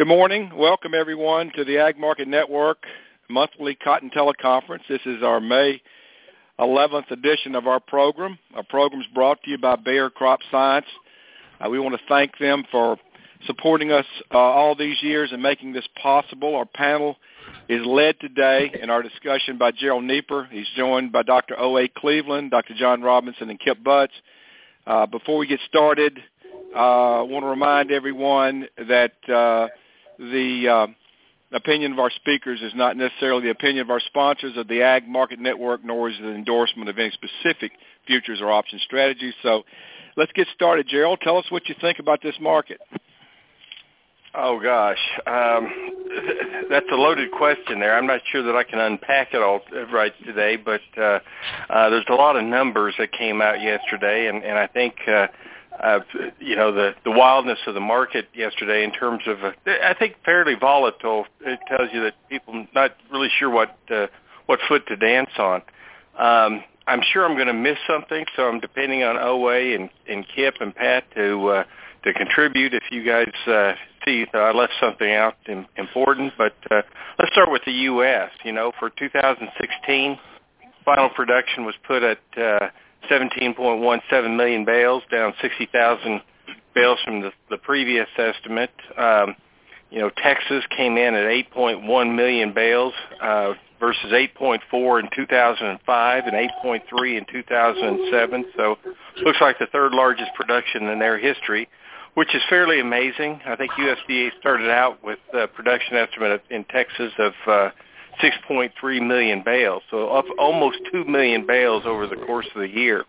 Good morning. Welcome everyone to the Ag Market Network monthly cotton teleconference. This is our May 11th edition of our program. Our program is brought to you by Bayer Crop Science. Uh, we want to thank them for supporting us uh, all these years and making this possible. Our panel is led today in our discussion by Gerald Nieper. He's joined by Dr. O.A. Cleveland, Dr. John Robinson, and Kip Butts. Uh, before we get started, uh, I want to remind everyone that uh, the uh, opinion of our speakers is not necessarily the opinion of our sponsors of the Ag Market Network, nor is it an endorsement of any specific futures or option strategies. So let's get started. Gerald, tell us what you think about this market. Oh gosh, um, that's a loaded question there. I'm not sure that I can unpack it all right today, but uh, uh, there's a lot of numbers that came out yesterday, and, and I think uh, you know the the wildness of the market yesterday in terms of uh, I think fairly volatile. It tells you that people not really sure what uh, what foot to dance on. Um, I'm sure I'm going to miss something, so I'm depending on OA and, and Kip and Pat to uh, to contribute. If you guys uh, see uh, I left something out important, but uh, let's start with the U.S. You know, for 2016, final production was put at uh, 17.17 million bales, down 60,000 bales from the, the previous estimate. Um, you know, Texas came in at 8.1 million bales uh, versus 8.4 in 2005 and 8.3 in 2007. So looks like the third largest production in their history which is fairly amazing. I think USDA started out with a production estimate in Texas of uh, 6.3 million bales, so up almost 2 million bales over the course of the year.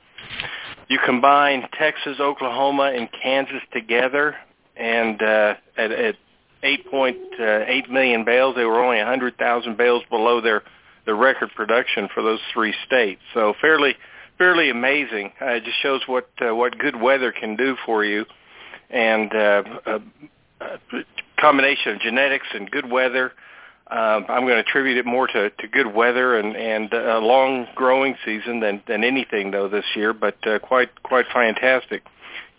You combine Texas, Oklahoma, and Kansas together, and uh, at, at 8.8 million bales, they were only 100,000 bales below their the record production for those three states. So fairly fairly amazing. Uh, it just shows what uh, what good weather can do for you and uh, a, a combination of genetics and good weather. Uh, I'm going to attribute it more to, to good weather and, and a long growing season than, than anything though this year, but uh, quite quite fantastic.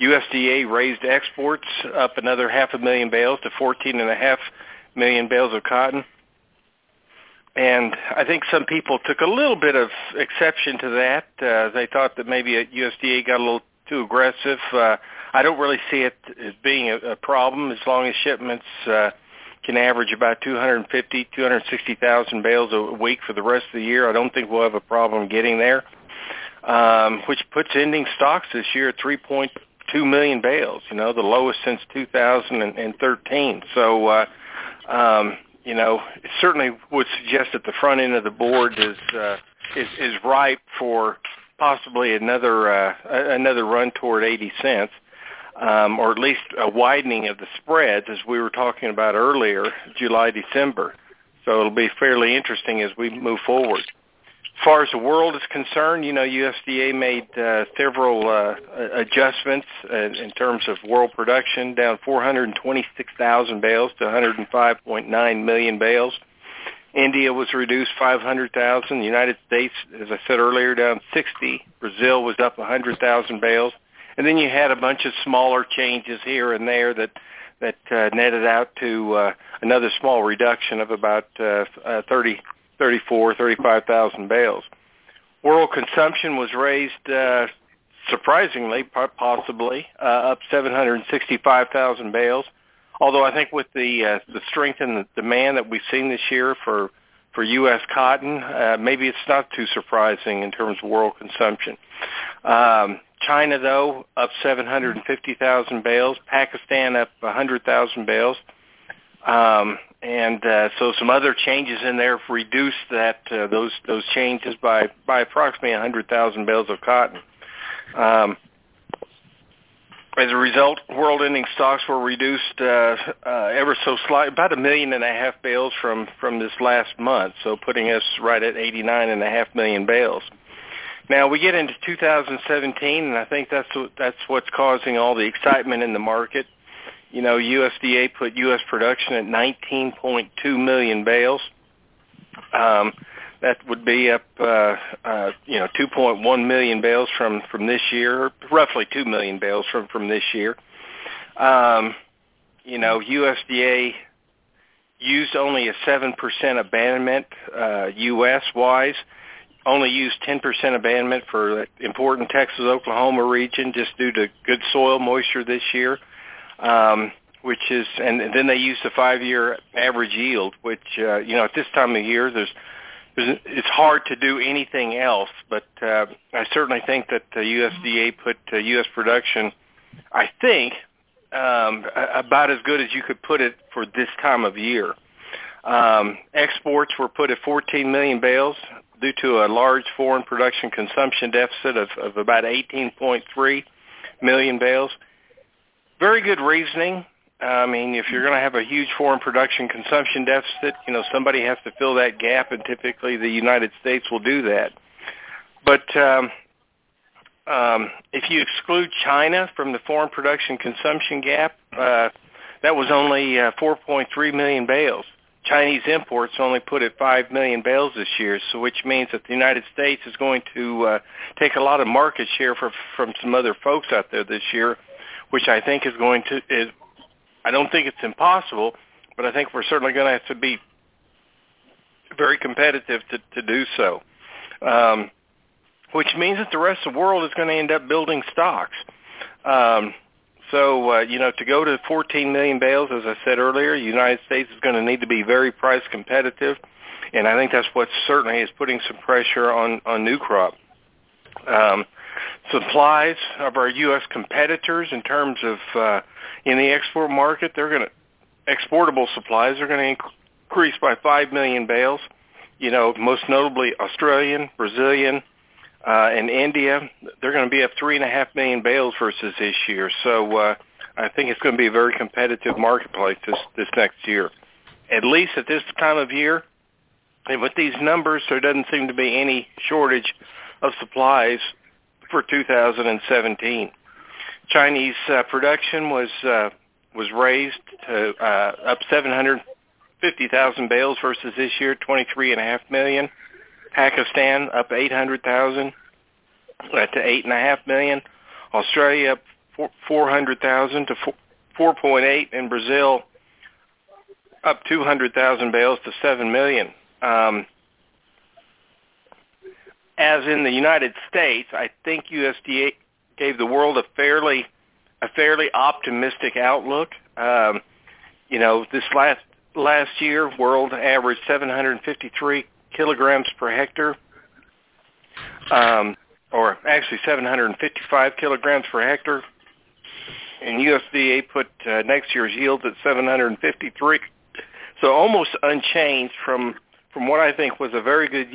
USDA raised exports up another half a million bales to 14 and a half million bales of cotton. And I think some people took a little bit of exception to that. Uh, they thought that maybe USDA got a little too aggressive. Uh, I don't really see it as being a, a problem as long as shipments uh, can average about 250, 260,000 bales a week for the rest of the year. I don't think we'll have a problem getting there, um, which puts ending stocks this year at 3.2 million bales. You know, the lowest since 2013. So, uh, um, you know, it certainly would suggest that the front end of the board is uh, is, is ripe for possibly another uh, another run toward 80 cents um, or at least a widening of the spreads as we were talking about earlier, July, December. So it'll be fairly interesting as we move forward. As far as the world is concerned, you know, USDA made uh, several uh, adjustments uh, in terms of world production, down 426,000 bales to 105.9 million bales. India was reduced 500,000. The United States, as I said earlier, down 60. Brazil was up 100,000 bales and then you had a bunch of smaller changes here and there that that uh, netted out to uh, another small reduction of about uh, uh, 30, 34, 35,000 bales. World consumption was raised uh, surprisingly, possibly uh, up 765,000 bales. Although I think with the uh, the strength in the demand that we've seen this year for for U.S. cotton, uh, maybe it's not too surprising in terms of world consumption. Um, China, though, up 750,000 bales. Pakistan up 100,000 bales. Um, and uh, so some other changes in there have reduced that uh, those those changes by by approximately 100,000 bales of cotton. Um, as a result, world ending stocks were reduced uh, uh, ever so slight, about a million and a half bales from from this last month, so putting us right at 89 and a half million bales. Now we get into 2017, and I think that's that's what's causing all the excitement in the market. You know, USDA put U.S. production at 19.2 million bales. Um, that would be up, uh, uh, you know, 2.1 million bales from from this year, roughly 2 million bales from from this year. Um, you know, USDA used only a 7% abandonment uh, U.S.-wise, only used 10% abandonment for the important Texas-Oklahoma region just due to good soil moisture this year, um, which is, and, then they used the five-year average yield, which, uh, you know, at this time of year, there's it's hard to do anything else, but uh, I certainly think that the USDA put uh, U.S. production, I think, um, about as good as you could put it for this time of year. Um, exports were put at 14 million bales due to a large foreign production consumption deficit of, of about 18.3 million bales. Very good reasoning. I mean, if you're going to have a huge foreign production consumption deficit, you know, somebody has to fill that gap, and typically the United States will do that. But um, um, if you exclude China from the foreign production consumption gap, uh, that was only uh, 4.3 million bales. Chinese imports only put at 5 million bales this year, so which means that the United States is going to uh, take a lot of market share for, from some other folks out there this year, which I think is going to is I don't think it's impossible, but I think we're certainly going to have to be very competitive to, to do so. Um, which means that the rest of the world is going to end up building stocks. Um, so, uh, you know, to go to 14 million bales, as I said earlier, the United States is going to need to be very price competitive, and I think that's what certainly is putting some pressure on, on new crop. Um, supplies of our U.S. competitors in terms of uh, in the export market, they're going to exportable supplies are going to increase by 5 million bales. You know, most notably Australian, Brazilian, uh, in India, they're going to be up three and a half million bales versus this year. So uh, I think it's going to be a very competitive marketplace this this next year. At least at this time of year, and with these numbers, there doesn't seem to be any shortage of supplies for 2017. Chinese uh, production was uh, was raised to uh, up 750,000 bales versus this year, 23.5 million. Pakistan up 800,000 uh, to 8.5 million. Australia up 400,000 to 4.8, and Brazil up 200,000 bales to 7 million. Um, as in the United States, I think USDA gave the world a fairly a fairly optimistic outlook. Um, you know, this last last year, world averaged 753 kilograms per hectare, um, or actually 755 kilograms per hectare. And USDA put uh, next year's yields at 753, so almost unchanged from from what I think was a very good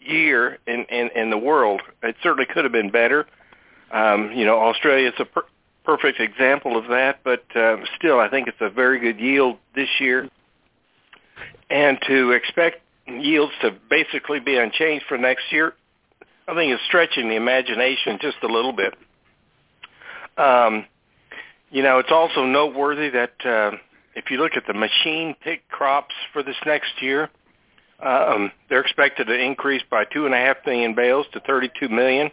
year in, in in the world. It certainly could have been better. Um, you know, Australia is a per- perfect example of that, but uh, still, I think it's a very good yield this year. And to expect yields to basically be unchanged for next year, I think is stretching the imagination just a little bit. Um, you know, it's also noteworthy that uh, if you look at the machine pick crops for this next year, um, they're expected to increase by two and a half million bales to 32 million.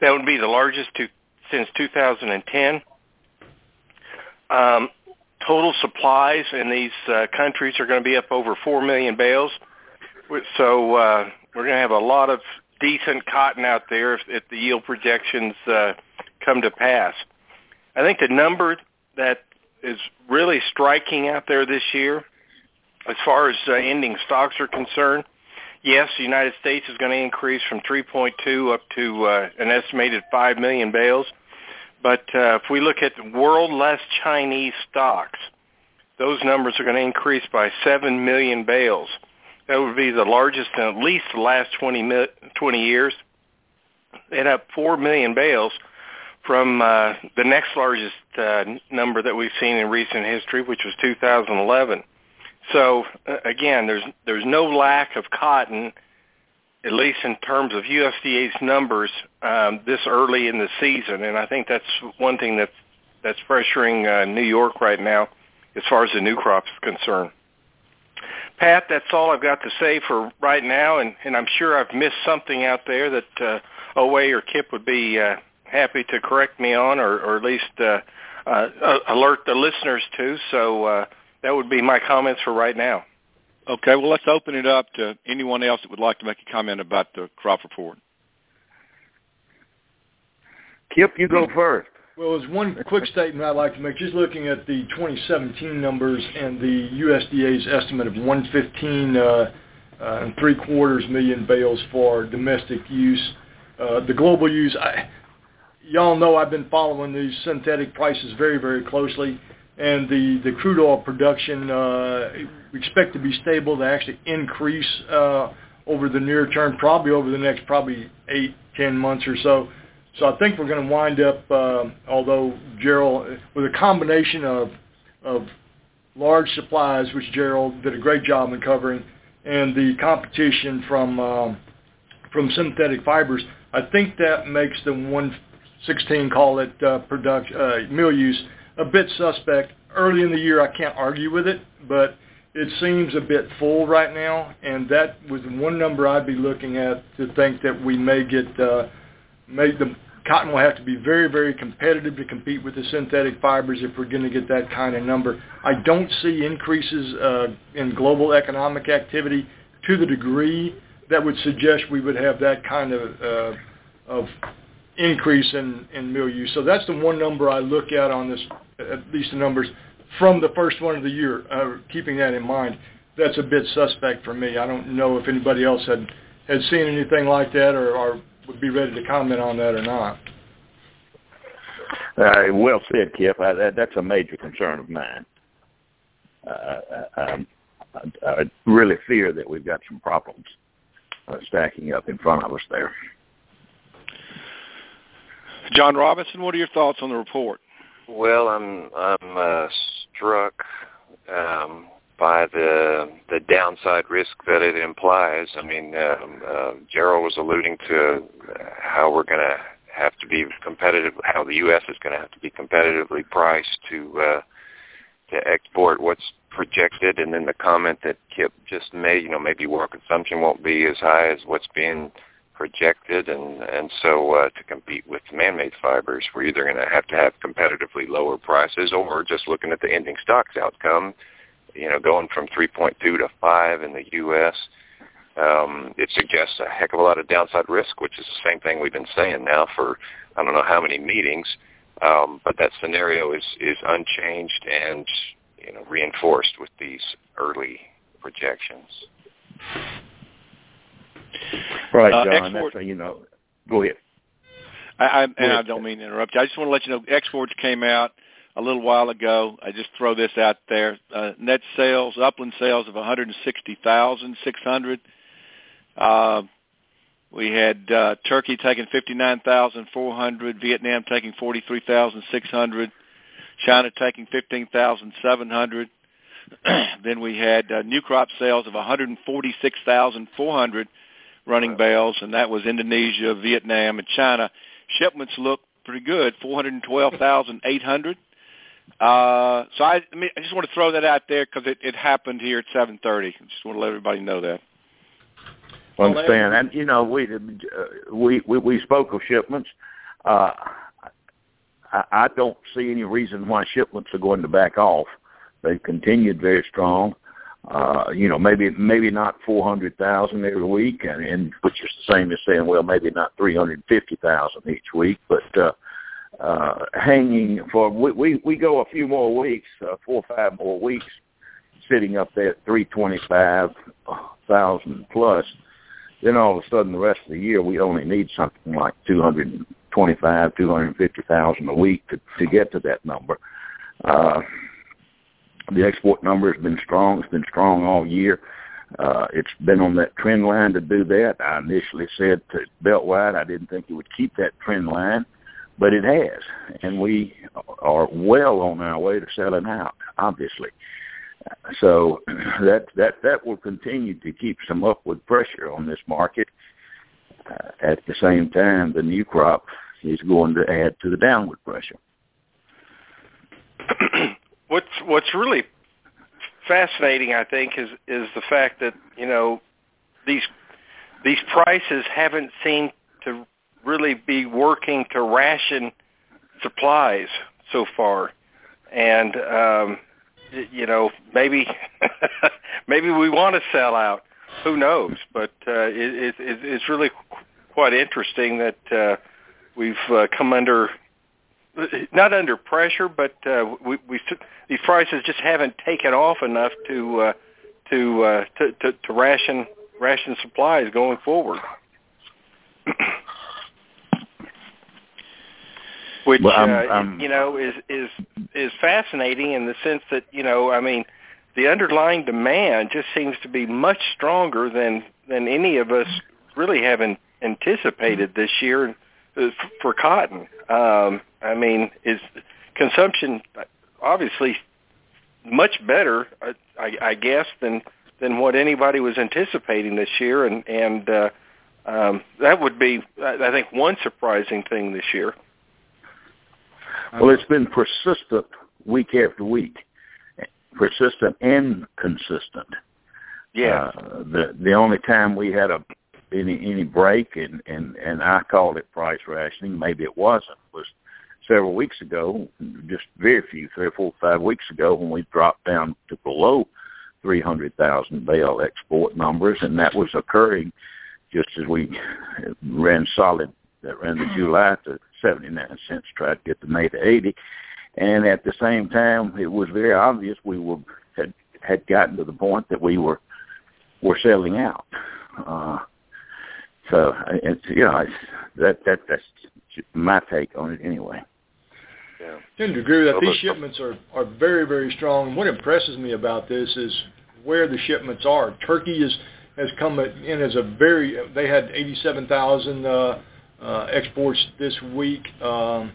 That would be the largest to, since 2010. Um, total supplies in these uh, countries are going to be up over 4 million bales. So uh, we're going to have a lot of decent cotton out there if, if the yield projections uh, come to pass. I think the number that is really striking out there this year, as far as uh, ending stocks are concerned, yes, the United States is going to increase from 3.2 up to uh, an estimated 5 million bales. But uh, if we look at world less Chinese stocks, those numbers are going to increase by 7 million bales. That would be the largest in at least the last 20, 20 years. And up 4 million bales from uh, the next largest uh, number that we've seen in recent history, which was 2011. So uh, again, there's there's no lack of cotton at least in terms of USDA's numbers um, this early in the season, and I think that's one thing that's that's pressuring uh, New York right now as far as the new crop is concerned. Pat, that's all I've got to say for right now, and, and I'm sure I've missed something out there that uh, or Kip would be uh, happy to correct me on, or, or at least uh, uh, alert the listeners to. So uh, that would be my comments for right now. Okay, well, let's open it up to anyone else that would like to make a comment about the crop report. Kip, you go first. Well, there's one quick statement I'd like to make. Just looking at the 2017 numbers and the USDA's estimate of 115 uh, uh, and three quarters million bales for domestic use. Uh, the global use, I, y'all know I've been following these synthetic prices very, very closely, and the the crude oil production uh, we expect to be stable to actually increase uh, over the near term, probably over the next probably eight, ten months or so. So I think we're going to wind up, uh, although Gerald, with a combination of of large supplies, which Gerald did a great job in covering, and the competition from um, from synthetic fibers, I think that makes the 116 call it uh, production uh, mill use a bit suspect. Early in the year, I can't argue with it, but it seems a bit full right now, and that was one number I'd be looking at to think that we may get uh, make the cotton will have to be very, very competitive to compete with the synthetic fibers if we're going to get that kind of number. I don't see increases uh, in global economic activity to the degree that would suggest we would have that kind of uh, of increase in, in mill use. So that's the one number I look at on this, at least the numbers from the first one of the year, uh, keeping that in mind. That's a bit suspect for me. I don't know if anybody else had, had seen anything like that or, or would be ready to comment on that or not. Uh, well said, Kip. I, that, that's a major concern of mine. Uh, um, I, I really fear that we've got some problems uh, stacking up in front of us there. John Robinson, what are your thoughts on the report? Well, I'm I'm uh, struck um, by the the downside risk that it implies. I mean, um, uh, Gerald was alluding to how we're going to have to be competitive, how the U.S. is going to have to be competitively priced to uh, to export what's projected, and then the comment that Kip just made, you know, maybe world consumption won't be as high as what's being projected, and and so uh, to compete with man-made fibers, we're either going to have to have competitively lower prices, or just looking at the ending stocks outcome, you know, going from 3.2 to 5 in the U.S. Um, it suggests a heck of a lot of downside risk, which is the same thing we've been saying now for I don't know how many meetings. Um, but that scenario is is unchanged and you know reinforced with these early projections. Right, uh, John. Uh, export, that's you know. Go ahead. I, I, and I don't mean to interrupt you. I just want to let you know exports came out a little while ago. I just throw this out there. Uh, net sales, upland sales of 160,600. Uh, we had uh, Turkey taking 59,400, Vietnam taking 43,600, China taking 15,700. then we had uh, new crop sales of 146,400 running bales, and that was Indonesia, Vietnam, and China. Shipments look pretty good, 412,800. Uh, so I, I, mean, I just want to throw that out there because it, it happened here at 7:30. I just want to let everybody know that. I understand, and you know, we uh, we we, we spoke of shipments. Uh, I, I don't see any reason why shipments are going to back off. They've continued very strong uh, you know, maybe maybe not four hundred thousand every week, and, and which is the same as saying, well, maybe not three hundred fifty thousand each week, but uh, uh, hanging for we, we we go a few more weeks, uh, four or five more weeks, sitting up there at three twenty five thousand plus. Then all of a sudden, the rest of the year, we only need something like two hundred twenty-five, two hundred fifty thousand a week to to get to that number. Uh, the export number has been strong. It's been strong all year. Uh, it's been on that trend line to do that. I initially said to Beltwide I didn't think it would keep that trend line, but it has, and we are well on our way to selling out. Obviously, so that that that will continue to keep some upward pressure on this market. Uh, at the same time, the new crop is going to add to the downward pressure what's what's really fascinating, I think, is is the fact that you know these these prices haven't seemed to really be working to ration supplies so far, and um, you know, maybe maybe we want to sell out. Who knows? But uh, it, it, it's really quite interesting that uh, we've uh, come under not under pressure, but uh, we, we these prices just haven't taken off enough to uh, to, uh, to to to ration ration supplies going forward. Which well, I'm, uh, I'm, you know is is is fascinating in the sense that you know I mean the underlying demand just seems to be much stronger than than any of us really have anticipated this year for cotton. Um, I mean, is consumption obviously much better, I, I guess, than than what anybody was anticipating this year, and and uh, um, that would be, I think, one surprising thing this year. Well, it's been persistent week after week, persistent and consistent. Yeah. Uh, the the only time we had a any any break and and and I called it price rationing. Maybe it wasn't. Was several weeks ago, just very few, three or four, five weeks ago, when we dropped down to below 300,000 bale export numbers, and that was occurring just as we ran solid, that ran the July to 79 cents, tried to get the May to 80, and at the same time, it was very obvious we were had had gotten to the point that we were were selling out. Uh, so it's you know it's, that that that's my take on it anyway. Yeah. Tend to agree that these shipments are are very very strong. What impresses me about this is where the shipments are. Turkey is has come in as a very they had 87,000 uh, uh, exports this week. Um,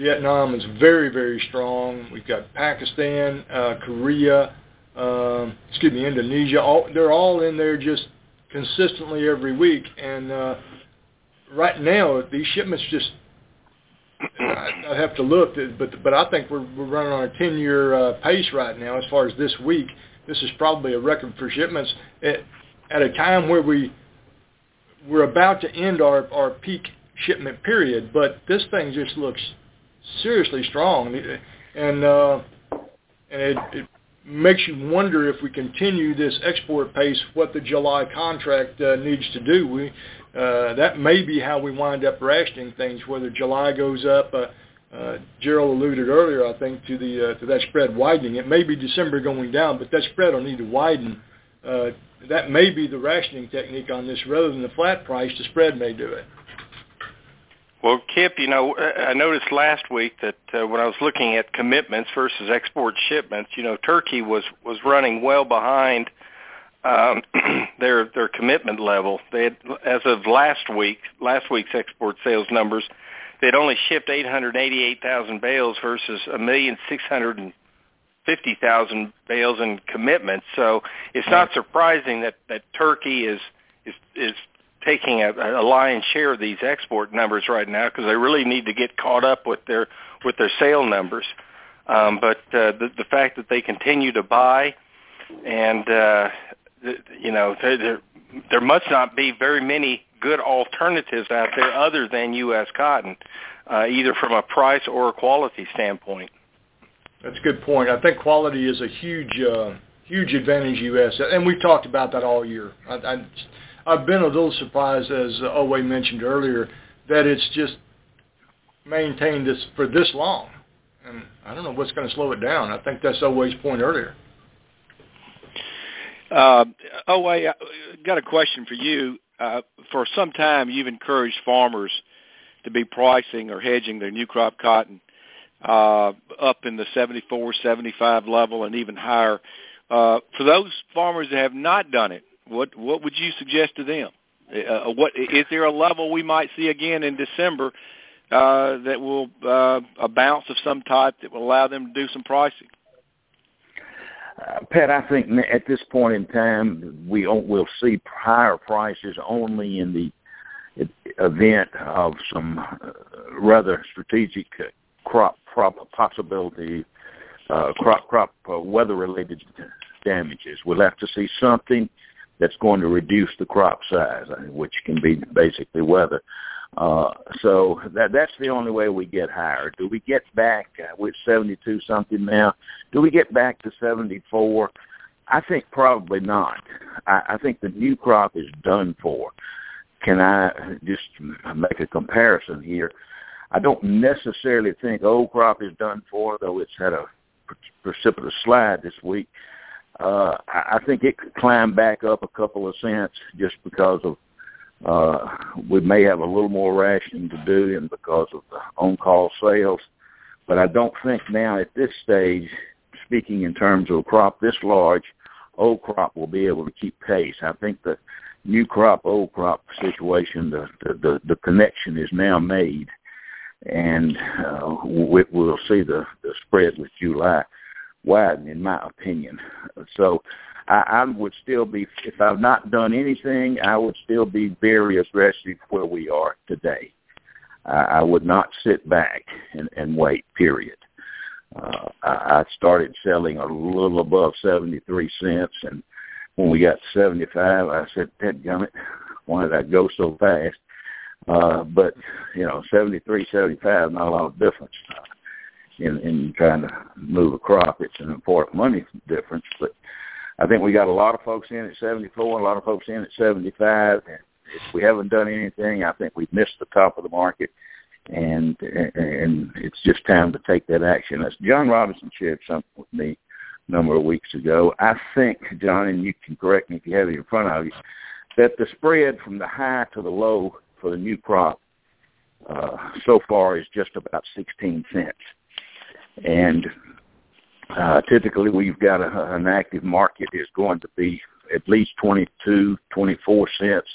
Vietnam is very very strong. We've got Pakistan, uh, Korea, um, excuse me, Indonesia. All they're all in there just consistently every week. And uh, right now, these shipments just I, I have to look, but but I think we're we're running on a 10-year uh, pace right now as far as this week. This is probably a record for shipments at, at a time where we we're about to end our our peak shipment period, but this thing just looks seriously strong, and uh, and it, it makes you wonder if we continue this export pace, what the July contract uh, needs to do. We uh, that may be how we wind up rationing things. Whether July goes up, uh, uh, Gerald alluded earlier, I think, to the uh, to that spread widening. It may be December going down, but that spread will need to widen. Uh, that may be the rationing technique on this, rather than the flat price. The spread may do it. Well, Kip, you know, I noticed last week that uh, when I was looking at commitments versus export shipments, you know, Turkey was was running well behind um, their their commitment level. They had, as of last week, last week's export sales numbers, they had only shipped 888,000 bales versus a million six hundred and fifty thousand bales in commitments. So it's not surprising that that Turkey is is is taking a, a lion's share of these export numbers right now because they really need to get caught up with their with their sale numbers. Um, but uh, the, the fact that they continue to buy, and uh, the, you know, there, there there must not be very many good alternatives out there other than U.S. cotton, uh, either from a price or a quality standpoint. That's a good point. I think quality is a huge, uh, huge advantage U.S. and we've talked about that all year. I, I I've been a little surprised, as OA mentioned earlier, that it's just maintained this for this long. And I don't know what's going to slow it down. I think that's OA's point earlier. Uh, OA, I got a question for you. Uh, for some time, you've encouraged farmers to be pricing or hedging their new crop cotton uh, up in the 74, 75 level and even higher. Uh, for those farmers that have not done it, what what would you suggest to them? Uh, what is there a level we might see again in December uh, that will uh, a bounce of some type that will allow them to do some pricing? Uh, Pat, I think at this point in time we will see higher prices only in the event of some uh, rather strategic crop crop possibility, uh, crop crop uh, weather related damages. We'll have to see something that's going to reduce the crop size, which can be basically weather. Uh, so that that's the only way we get higher. Do we get back uh, with 72 something now? Do we get back to 74? I think probably not. I, I think the new crop is done for. Can I just make a comparison here? I don't necessarily think old crop is done for, though it's had a precipitous slide this week. Uh, I think it could climb back up a couple of cents just because of uh, we may have a little more rationing to do and because of the on-call sales. But I don't think now at this stage, speaking in terms of a crop this large, old crop will be able to keep pace. I think the new crop, old crop situation, the the, the, the connection is now made, and uh, we, we'll see the, the spread with July widen, in my opinion. So I, I would still be, if I've not done anything, I would still be very aggressive where we are today. I, I would not sit back and, and wait, period. Uh, I, I started selling a little above 73 cents, and when we got 75, I said, "Dadgummit, why did I go so fast?" Uh, but you know, 73, 75, not a lot of difference uh, in in trying to move a crop. It's an important money difference, but I think we got a lot of folks in at 74, a lot of folks in at 75. And if we haven't done anything, I think we've missed the top of the market and and it's just time to take that action. As John Robinson shared something with me a number of weeks ago. I think, John, and you can correct me if you have it in front of you, that the spread from the high to the low for the new crop uh, so far is just about 16 cents. And uh, typically we've got a, an active market is going to be at least 22, 24 cents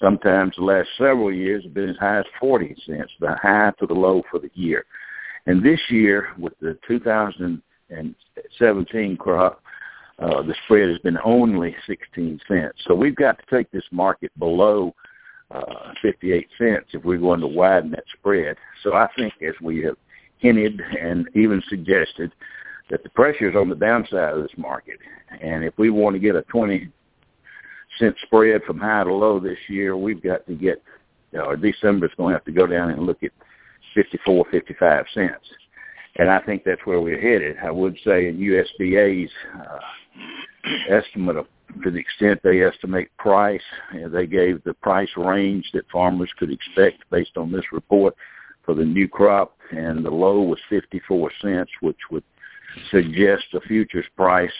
Sometimes the last several years have been as high as 40 cents, the high to the low for the year. And this year, with the 2017 crop, uh, the spread has been only 16 cents. So we've got to take this market below uh, 58 cents if we're going to widen that spread. So I think as we have hinted and even suggested that the pressure is on the downside of this market. And if we want to get a 20 cent spread from high to low this year, we've got to get, or December's going to have to go down and look at 54, 55 cents. And I think that's where we're headed. I would say in USDA's uh, estimate of, to the extent they estimate price, they gave the price range that farmers could expect based on this report for the new crop, and the low was 54 cents, which would suggest a futures price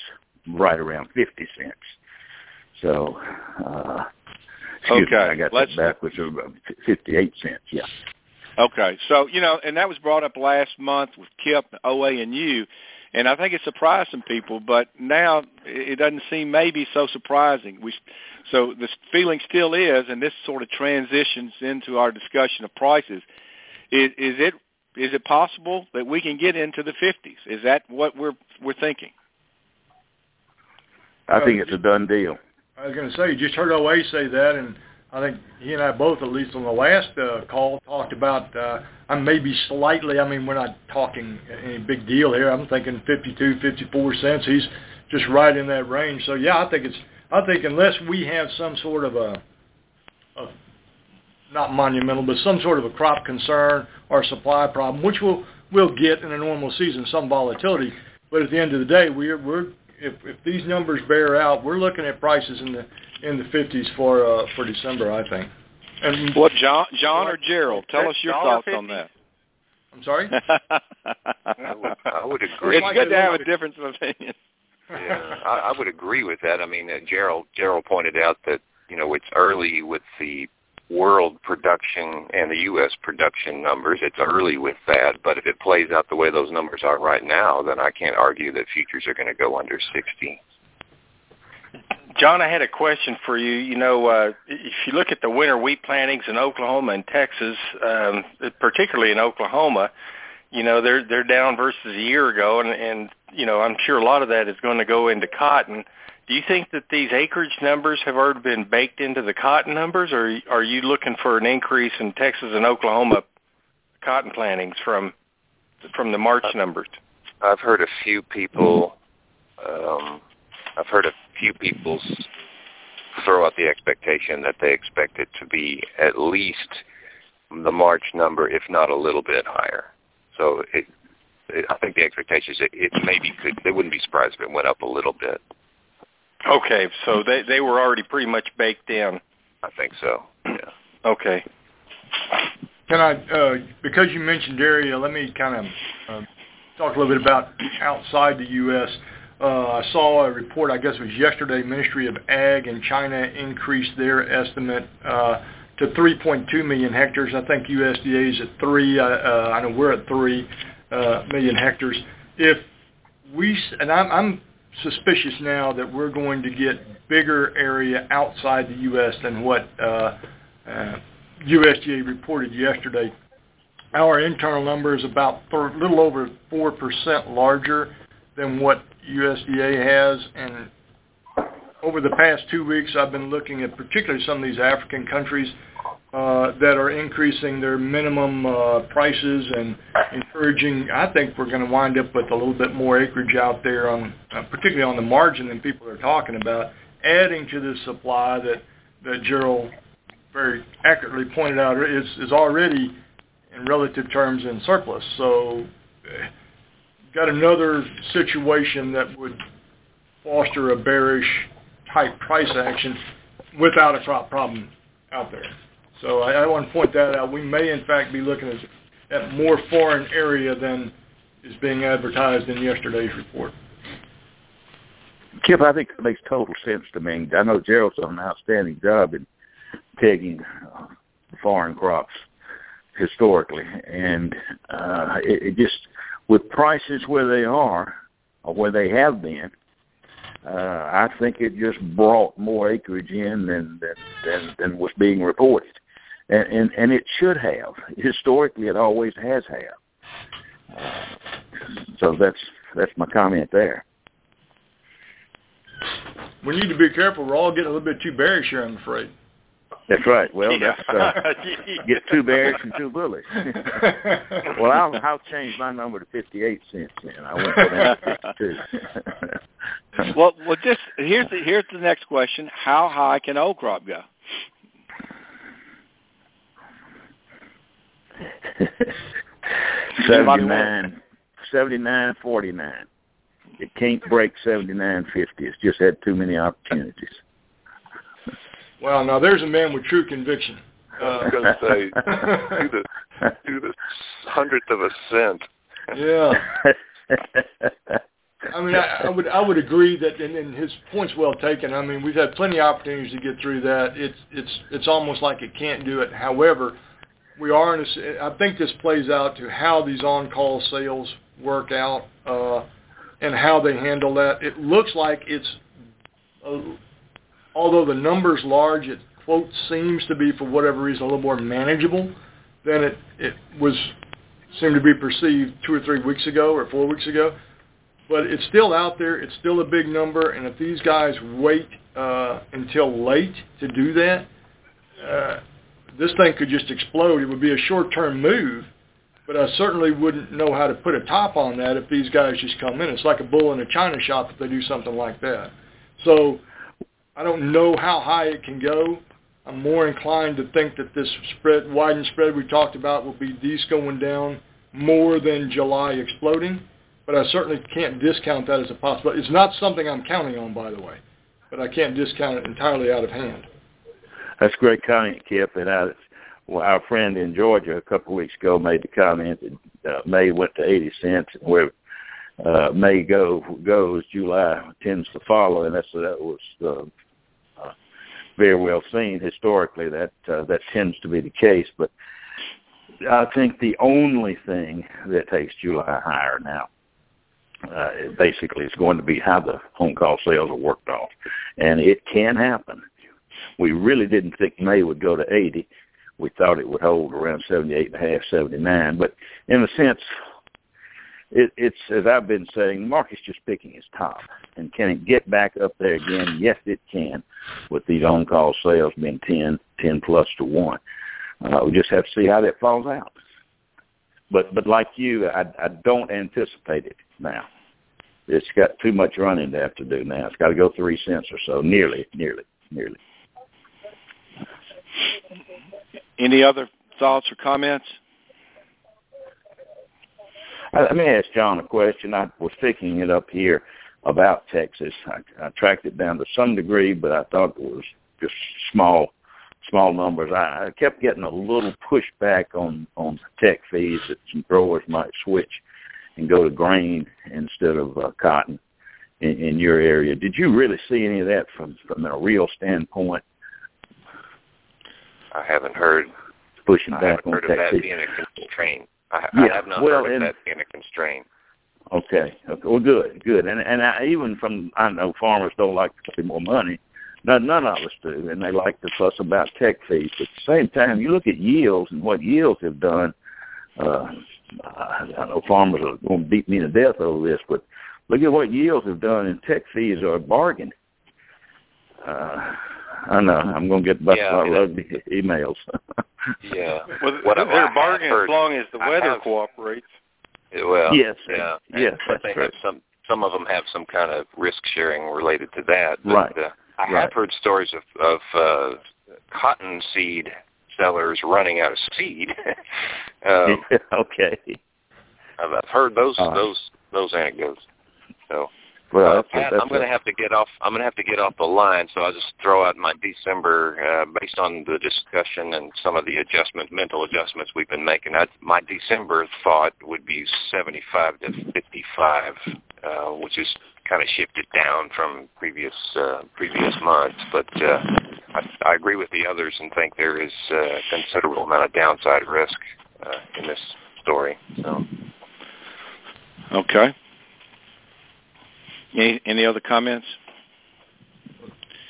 right around 50 cents. So, uh, excuse okay. me, I got Let's, that backwards. About Fifty-eight cents. Yeah. Okay. So you know, and that was brought up last month with KIP, OA, and you, and I think it surprised some people. But now it doesn't seem maybe so surprising. We, so the feeling still is, and this sort of transitions into our discussion of prices. Is, is it is it possible that we can get into the 50s? Is that what we're we're thinking? I think it's a done deal. I was going to say, you just heard OA say that, and I think he and I both, at least on the last uh, call, talked about uh, I'm maybe slightly. I mean, we're not talking any big deal here. I'm thinking 52, 54 cents. He's just right in that range. So yeah, I think it's. I think unless we have some sort of a, a not monumental, but some sort of a crop concern or supply problem, which we'll we'll get in a normal season, some volatility. But at the end of the day, we're we're if if these numbers bear out, we're looking at prices in the in the 50s for uh, for December, I think. And what John John or Gerald? Tell us your thoughts 50? on that. I'm sorry. I would, I would agree. It's good to have a difference of opinion. yeah, I, I would agree with that. I mean, uh, Gerald Gerald pointed out that you know it's early with the world production and the U.S. production numbers. It's early with that, but if it plays out the way those numbers are right now, then I can't argue that futures are going to go under 60. John, I had a question for you. You know, uh, if you look at the winter wheat plantings in Oklahoma and Texas, um, particularly in Oklahoma, you know they're they're down versus a year ago, and and you know I'm sure a lot of that is going to go into cotton. Do you think that these acreage numbers have already been baked into the cotton numbers, or are you looking for an increase in Texas and Oklahoma cotton plantings from from the March numbers? I've heard a few people. Um, I've heard a few people throw out the expectation that they expect it to be at least the March number, if not a little bit higher. So it, it I think the expectation is it, it maybe could. They wouldn't be surprised if it went up a little bit. Okay, so they they were already pretty much baked in. I think so. Yeah. Okay. Can I, uh, because you mentioned area, let me kind of uh, talk a little bit about outside the U.S. Uh, I saw a report, I guess it was yesterday, Ministry of Ag in China increased their estimate uh, to 3.2 million hectares. I think USDA is at 3. Uh, uh, I know we're at 3 uh, million hectares. If we, and I'm, I'm suspicious now that we're going to get bigger area outside the U.S. than what uh, uh, USDA reported yesterday. Our internal number is about a little over 4% larger than what USDA has. And over the past two weeks, I've been looking at particularly some of these African countries uh, that are increasing their minimum uh, prices and encouraging. I think we're going to wind up with a little bit more acreage out there, on, uh, particularly on the margin than people are talking about, adding to the supply that that Gerald very accurately pointed out is is already in relative terms in surplus. So uh, got another situation that would foster a bearish type price action without a crop problem out there. So I, I want to point that out. We may in fact be looking at, at more foreign area than is being advertised in yesterday's report. Kip, I think it makes total sense to me. I know Gerald's done an outstanding job in taking uh, foreign crops historically, and uh, it, it just with prices where they are or where they have been, uh, I think it just brought more acreage in than than than, than was being reported, and, and and it should have historically. It always has have. Uh, so that's that's my comment there. We need to be careful. We're all getting a little bit too bearish here, I'm afraid. That's right. Well, yeah. that's uh, get two bears and two bullies. well, I'll I'll change my number to fifty-eight cents. Then I went down to fifty-two. well, well, just here's the here's the next question: How high can old crop go? Seventy-nine, seventy-nine, forty-nine. It can't break seventy-nine fifty. It's just had too many opportunities. Well, now there's a man with true conviction. Uh, I was going to say, do the do the hundredth of a cent. Yeah. I mean, I, I would I would agree that, and, and his point's well taken. I mean, we've had plenty of opportunities to get through that. It's it's it's almost like it can't do it. However, we are in a. I think this plays out to how these on-call sales work out uh, and how they handle that. It looks like it's. A, although the number's large, it quote seems to be for whatever reason a little more manageable than it it was seemed to be perceived two or three weeks ago or four weeks ago. But it's still out there. It's still a big number, and if these guys wait uh, until late to do that, uh, this thing could just explode. It would be a short-term move, but I certainly wouldn't know how to put a top on that if these guys just come in. It's like a bull in a china shop if they do something like that. So I don't know how high it can go. I'm more inclined to think that this spread, widened spread we talked about will be these going down more than July exploding, but I certainly can't discount that as a possibility. It's not something I'm counting on, by the way, but I can't discount it entirely out of hand. That's a great comment, Kip. And I, well, our friend in Georgia a couple of weeks ago made the comment that uh, May went to 80 cents, and where uh, May go goes, July tends to follow, and that's that was uh, uh, very well seen historically. That uh, that tends to be the case, but I think the only thing that takes July higher now, uh, basically, is going to be how the on-call sales are worked off, and it can happen. We really didn't think May would go to 80. We thought it would hold around 78 and a half, 79. But in a sense, it, it's as I've been saying, the market's just picking its top. And can it get back up there again? Yes, it can, with these on-call sales being 10, 10 plus to one. Uh, we just have to see how that falls out. But but like you, I, I don't anticipate it now. It's got too much running to have to do now. It's got to go three cents or so, nearly, nearly, nearly. Any other thoughts or comments? Let me ask John a question. I was picking it up here about Texas. I, I tracked it down to some degree, but I thought it was just small, small numbers. I, I kept getting a little pushback on on tech fees that some growers might switch and go to grain instead of uh, cotton in, in your area. Did you really see any of that from from a real standpoint? I haven't heard pushing I back haven't on heard of tech that being a constraint. I, Yeah, I have not well, heard of and- that being a constraint. Okay. Okay. Well, good, good. And and I, even from I know farmers don't like to pay more money. None, none of us do, and they like to fuss about tech fees. But at the same time, you look at yields and what yields have done. Uh, I I know farmers are going to beat me to death over this, but look at what yields have done, and tech fees are a bargain. Uh, I know I'm going to get about Yeah, a lot of ugly emails. Yeah. Well, What they're I- I bargaining heard- as long as the weather have- cooperates. Well, Yes, yeah, yes, but that's they right. have some. Some of them have some kind of risk sharing related to that. But, Right. Uh, I Right. have heard stories of of uh, cotton seed sellers running out of seed. um, okay. I've, I've heard those Uh, those those anecdotes. So Well, uh, Pat, that's I'm going to have to get off. I'm going to have to get off the line, so I'll just throw out my December uh, based on the discussion and some of the adjustment, mental adjustments we've been making. I, my December thought would be 75 to 55, uh, which is kind of shifted down from previous uh, previous months. But uh, I, I agree with the others and think there is a considerable amount of downside risk uh, in this story. So. Okay. Any, any other comments?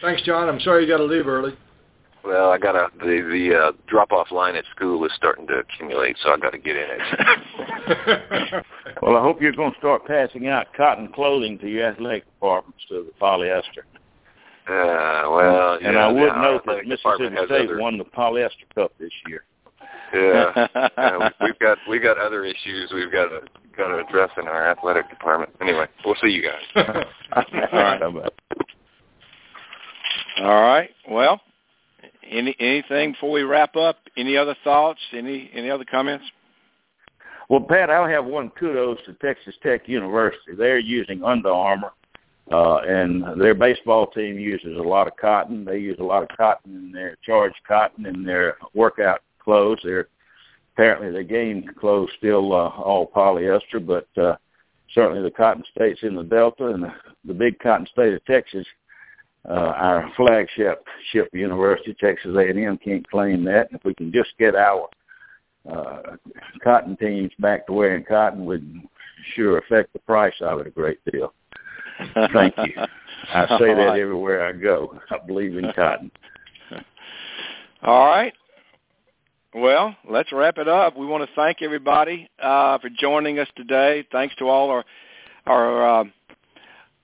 Thanks, John. I'm sorry you got to leave early. Well, I got to the the uh, drop off line at school is starting to accumulate, so I got to get in it. Well, I hope you're going to start passing out cotton clothing to your athletic departments to the polyester. Uh, well, and yeah, I would yeah, note that athletic department Mississippi State other, won the polyester cup this year. Yeah, yeah, we've got we've got other issues we've got to got to address in our athletic department. Anyway, we'll see you guys. How about- All right. Well, any anything before we wrap up? Any other thoughts? Any any other comments? Well, Pat, I'll have one kudos to Texas Tech University. They're using Under Armour, uh, and their baseball team uses a lot of cotton. They use a lot of cotton in their charged cotton in their workout clothes. They're apparently the game clothes still uh, all polyester, but uh, certainly the cotton states in the Delta and the, the big cotton state of Texas, uh, our flagship ship university, Texas A&M, can't claim that. If we can just get our uh, cotton teams back to wearing cotton would sure affect the price of it a great deal. Thank you. I say that everywhere I go. I believe in cotton. All right. Well, let's wrap it up. We want to thank everybody uh, for joining us today. Thanks to all our our uh,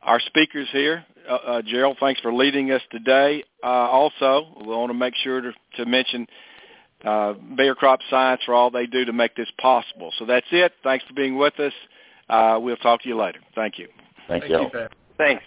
our speakers here. Uh, uh, Gerald, thanks for leading us today. Uh, also, we want to make sure to, to mention uh, Bayer Crop Science for all they do to make this possible. So that's it. Thanks for being with us. Uh, we'll talk to you later. Thank you. Thank, Thank you. you, Pat. Thanks.